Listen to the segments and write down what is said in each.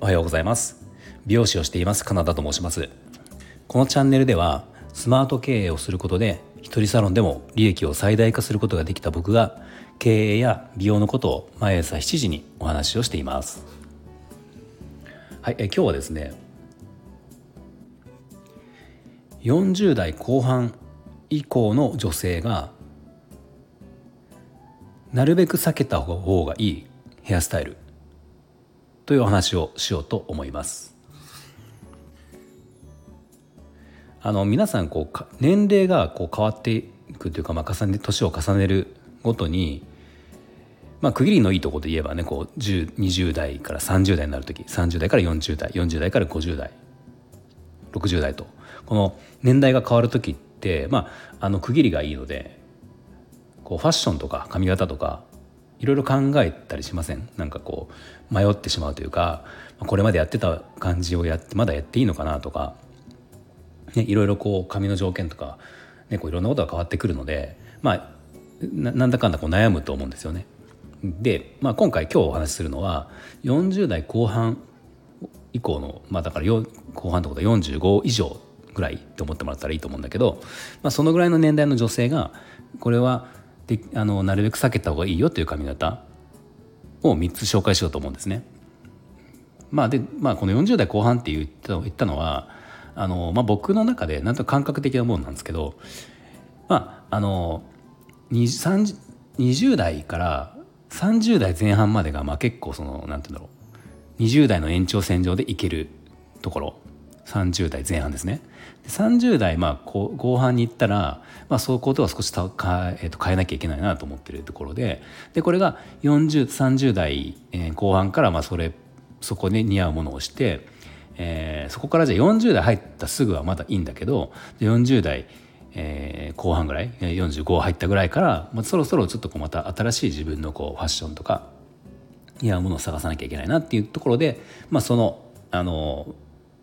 おはようございます。美容師をしていますカナダと申します。このチャンネルではスマート経営をすることで一人サロンでも利益を最大化することができた僕が経営や美容のことを毎朝7時にお話をしています。はいえ今日はですね40代後半以降の女性がなるべく避けた方がいいヘアスタイルというお話をしようと思います。あの皆さんこう年齢がこう変わっていくというか、まあ、重ね年を重ねるごとに、まあ、区切りのいいところで言えばねこう20代から30代になる時30代から40代40代から50代60代とこの年代が変わる時って、まあ、あの区切りがいいのでこうファッションとか髪型とかいろいろ考えたりしません？なんかこう迷ってしまうというかこれまでやってた感じをやってまだやっていいのかなとか、ね、いろいろこう髪の条件とか、ね、こういろんなことが変わってくるのでまあなんだかんだこう悩むと思うんですよね。で、まあ、今回今日お話しするのは40代後半以降の、まあ、だから後半ってことは45以上ぐらいって思ってもらったらいいと思うんだけど、まあ、そのぐらいの年代の女性がこれはであのなるべく避けた方がいいよという髪型を3つ紹介しようと思うんですね。まあでまあ、この40代後半って言ったのはあの、まあ、僕の中でなんと感覚的なものなんですけど、まあ、あの 20, 20代から30代前半までがまあ結構そのなんて言うんだろう20代の延長線上でいけるところ30代前半ですね。30代まあ後半に行ったら、まあ、そういうことは少しか、えー、と変えなきゃいけないなと思ってるところで。でこれが4030代、えー、後半からまあそれそこに似合うものをして、えー、そこからじゃあ40代入ったすぐはまだいいんだけど40代、えー、後半ぐらい45入ったぐらいから、まあ、そろそろちょっとこうまた新しい自分のこうファッションとか似合うものを探さなきゃいけないなっていうところで、まあ、そのあの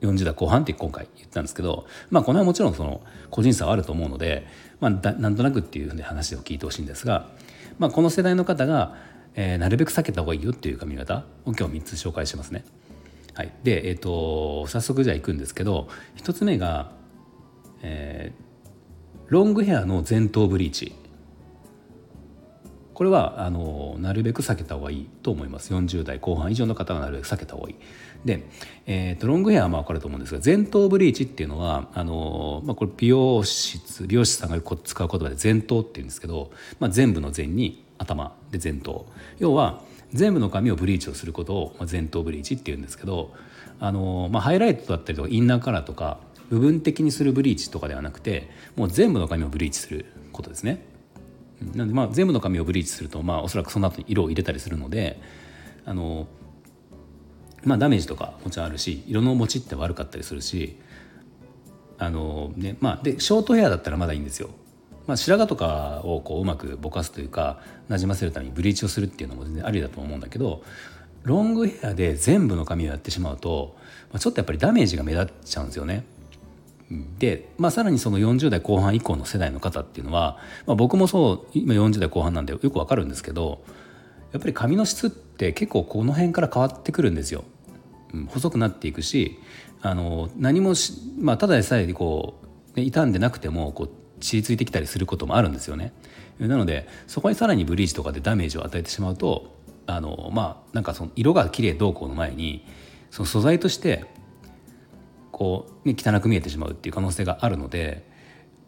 40代後半って今回言ったんですけど、まあ、この辺はもちろんその個人差はあると思うので、まあ、なんとなくっていうふうに話を聞いてほしいんですが、まあ、この世代の方が、えー、なるべく避けた方がいいよっていう髪型を今日3つ紹介しますね。はい、で、えーと、早速じゃあいくんですけど1つ目が、えー、ロングヘアの前頭ブリーチこれはあのなるべく避けた方がいいと思います。40代後半以上の方はなるべく避けた方がいい。で、えーと、ロングヘアはまあ分かると思うんですが前頭ブリーチっていうのはあの、まあ、これ美容室美容師さんが使う言葉で前頭っていうんですけど、まあ、全部の前に頭で前頭。要は全部の髪をブリーチをすることを前頭ブリーチっていうんですけどあの、まあ、ハイライトだったりとかインナーカラーとか部分的にするブリーチとかではなくてもう全部の髪をブリーチすることですね。なんでまあ全部の髪をブリーチするとまあおそらくその後に色を入れたりするのであのまあダメージとかもちろんあるし色の持ちって悪かったりするしあのねまあでショートヘアだったらまだいいんですよ。まあ、白髪とかをこううまくぼかすというかなじませるためにブリーチをするっていうのも全然ありだと思うんだけどロングヘアで全部の髪をやってしまうと、まあ、ちょっとやっぱりダメージが目立っちゃうんですよね。で、まあ、さらにその40代後半以降の世代の方っていうのは、まあ、僕もそう今40代後半なんでよくわかるんですけどやっぱり髪の質って結構この辺から変わってくるんですよ。うん、細くなっていくしあの何もし、まあ、ただでさえこう傷んでなくてもこう血りついてきたりすることもあるんですよね。なのでそこにさらにブリーチとかでダメージを与えてしまうとあのまあなんかその色が綺麗どうこうの前にその素材としてこう、ね、汚く見えてしまうっていう可能性があるので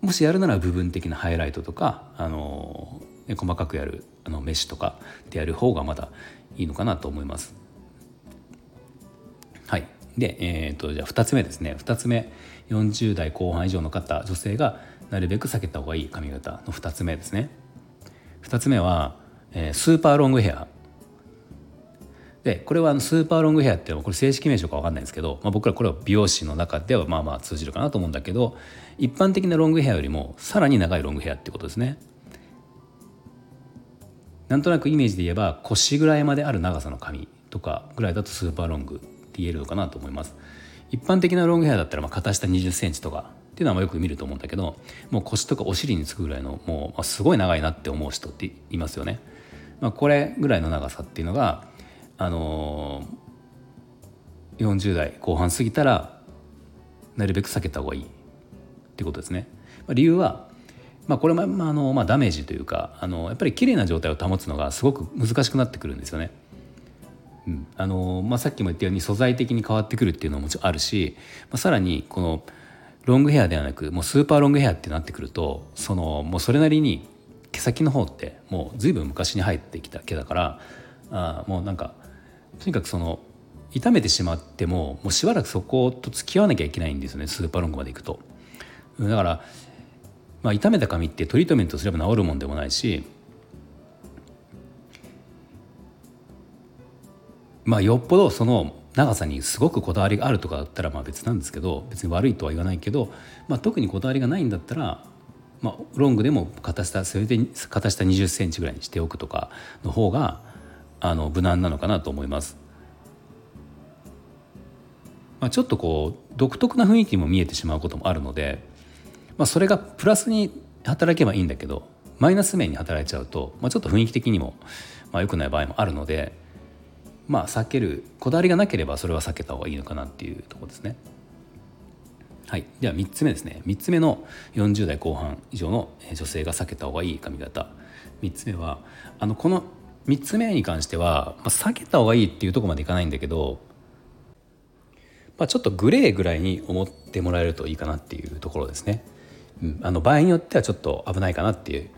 もしやるなら部分的なハイライトとかあの、ね、細かくやるあのメッシュとかでやる方がまだいいのかなと思います。はい。で、えーと、じゃあ2つ目ですね。2つ目。40代後半以上の方女性がなるべく避けた方がいい髪型の2つ目ですね。2つ目は、えー、スーパーロングヘア。でこれはあのスーパーロングヘアっていうのはこれ正式名称か分かんないんですけど、まあ、僕らこれは美容師の中ではまあまあ通じるかなと思うんだけど一般的なロングヘアよりもさらに長いロングヘアってことですね。なんとなくイメージで言えば腰ぐらいまである長さの髪とかぐらいだとスーパーロングって言えるのかなと思います。一般的なロングヘアだったらまあ肩下2 0センチとかっていうのはよく見ると思うんだけどもう腰とかお尻につくぐらいのもうすごい長いなって思う人っていますよね。まあ、これぐらいの長さっていうのが、あのー、40代後半過ぎたらなるべく避けた方がいいっていうことですね。まあ、理由はまあ、これも、まああのまあ、ダメージというかあのやっぱり綺麗な状態を保つのがすごく難しくなってくるんですよね。うんあのまあ、さっきも言ったように素材的に変わってくるっていうのももちろんあるし、まあ、さらにこのロングヘアではなくもうスーパーロングヘアってなってくるとそのもうそれなりに毛先の方ってもう随分昔に生えてきた毛だからあもうなんかとにかくその傷めてしまってももうしばらくそこと付き合わなきゃいけないんですよねスーパーロングまでいくと。だから、まあ、傷めた髪ってトリートメントすれば治るもんでもないしまあよっぽどその長さにすごくこだわりがあるとかだったらまあ別なんですけど別に悪いとは言わないけど、まあ、特にこだわりがないんだったら、まあ、ロングでも肩下それで肩下2 0センチぐらいにしておくとかの方があの無難なのかなと思います。まあ、ちょっとこう独特な雰囲気も見えてしまうこともあるので、まあ、それがプラスに働けばいいんだけどマイナス面に働いちゃうと、まあ、ちょっと雰囲気的にもまあ良くない場合もあるのでまあ避けるこだわりがなければそれは避けた方がいいのかなっていうところですね。はい、では3つ目ですね3つ目の40代後半以上の女性が避けた方がいい髪型3つ目はあのこの3つ目に関しては、まあ、避けた方がいいっていうとこまでいかないんだけど、まあ、ちょっとグレーぐらいに思ってもらえるといいかなっていうところですね。うん、あの場合によってはちょっと危ないかなっていう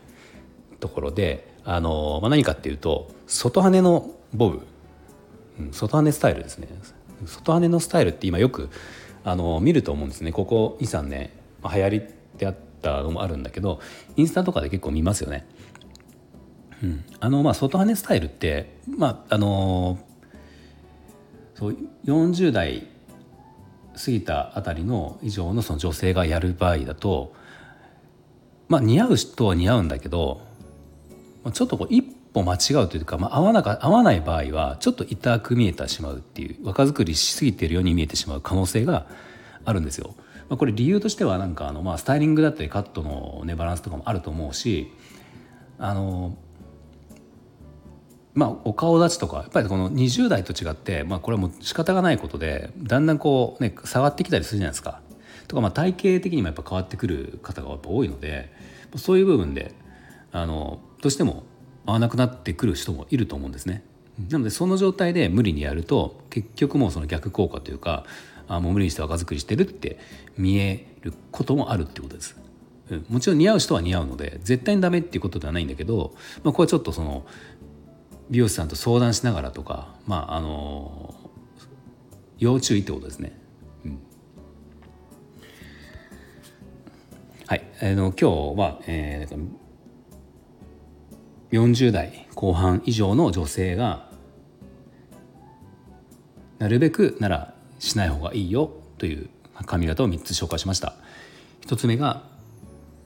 ところであの、まあ、何かっていうと外羽のボブ。うん。外羽スタイルですね。外羽のスタイルって今よくあの見ると思うんですね。ここ23年、ま、流行りであったのもあるんだけどインスタとかで結構見ますよね。うん、あのまあ外羽スタイルってまああのそう40代過ぎたあたりの以上のその女性がやる場合だとまあ似合う人は似合うんだけどちょっとこう一歩間違うというか、まあ、合わなか合わない場合はちょっと痛く見えてしまうっていう若作りしすぎているように見えてしまう可能性があるんですよ。まあ、これ理由としてはなんかあの、まあ、スタイリングだったりカットの、ね、バランスとかもあると思うしあのまあ、お顔立ちとかやっぱりこの20代と違って、まあ、これはもう仕方がないことでだんだんこうね下がってきたりするじゃないですか。とかまあ体型的にもやっぱ変わってくる方がやっぱ多いのでそういう部分であのどうしても合わなくなってくる人もいると思うんですね。なのでその状態で無理にやると結局もうその逆効果というかあもう無理にして若作りしてるって見えることもあるってことです。うん、もちろん似合う人は似合うので絶対にダメっていうことではないんだけど、まあ、これはちょっとその美容師さんと相談しながらとかまああの要注意ってことですね。はい、あの今日は、えー、40代後半以上の女性がなるべくならしない方がいいよという髪型を3つ紹介しました。1つ目が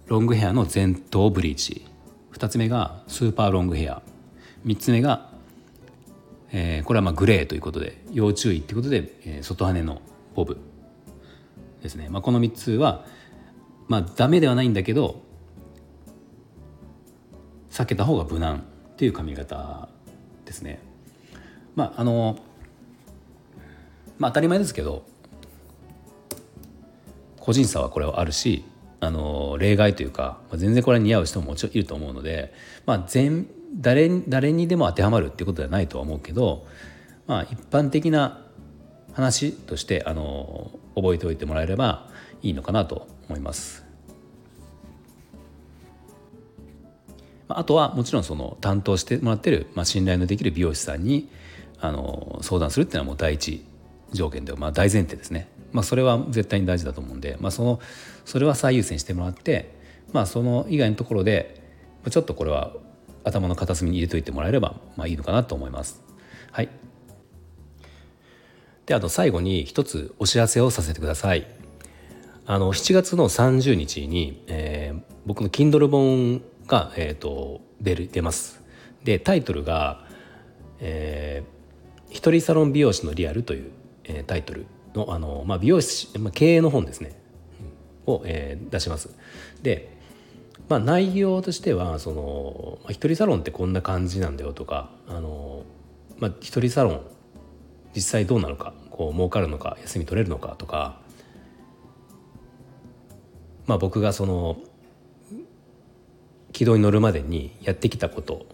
ロングヘアの前頭ブリーチ。2つ目がスーパーロングヘア。3つ目が、えー、これはまあグレーということで要注意っていうことで、えー、外羽のボブですね、まあ、この3つはまあダメではないんだけど避けた方が無難っていう髪型ですね。まああのまあ当たり前ですけど個人差はこれはあるしあの例外というか、まあ、全然これ似合う人ももちろんいると思うので、まあ全、誰誰にでも当てはまるっていうことではないとは思うけど、まあ、一般的な話としてあの覚えておいてもらえればいいのかなと思います。あとはもちろんその担当してもらってる、まあ、信頼のできる美容師さんにあの相談するっていうのはもう第一条件で、まあ、大前提ですね、まあ、それは絶対に大事だと思うんで、まあ、そのそれは最優先してもらって、まあ、その以外のところでちょっとこれは頭の片隅に入れといてもらえれば、まあ、いいのかなと思います。はい、であと最後に一つお知らせをさせてください。あの7月の30日に、えー、僕の Kindle 本が、えーと、出る出ます。でタイトルが、えー「一人サロン美容師のリアル」という、えー、タイトルのあの、まあ、美容師、まあ、経営の本ですね、を、えー、出します。でまあ、内容としてはその、まあ、一人サロンってこんな感じなんだよとかあの、まあ、一人サロン実際どうなのかこう儲かるのか休み取れるのかとか、まあ、僕がその軌道に乗るまでにやってきたこと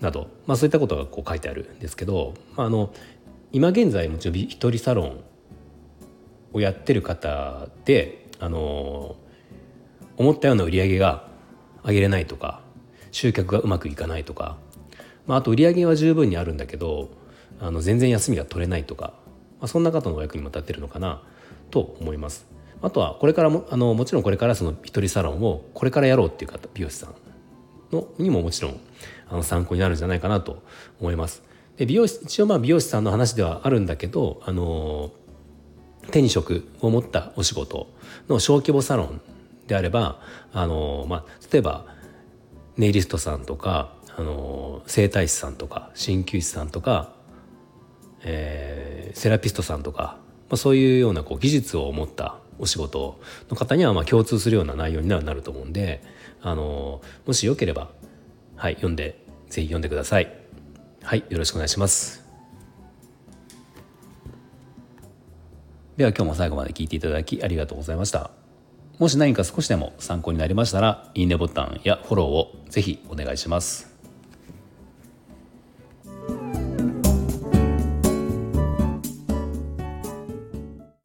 など、まあ、そういったことがこう書いてあるんですけど、まあ、あの今現在もちろん一人サロンをやってる方であの思ったような売り上げが上げれないとか集客がうまくいかないとか、まあ、あと売り上げは十分にあるんだけどあの全然休みが取れないとか、まあ、そんな方のお役にも立ってるのかなと思います。あとはこれからもあのもちろんこれからその一人サロンをこれからやろうっていう方美容師さんのにももちろんあの参考になるんじゃないかなと思います。で美容師一応まあ美容師さんの話ではあるんだけどあの手に職を持ったお仕事の小規模サロンであればあの、まあ、例えばネイリストさんとかあの整体師さんとか鍼灸師さんとか、えー、セラピストさんとか、まあ、そういうようなこう技術を持ったお仕事の方にはまあ共通するような内容になると思うんであのもしよければ、はい、読んでぜひ読んでください。はい、よろしくお願いします。では今日も最後まで聞いていただきありがとうございました。もし何か少しでも参考になりましたら、いいねボタンやフォローをぜひお願いします。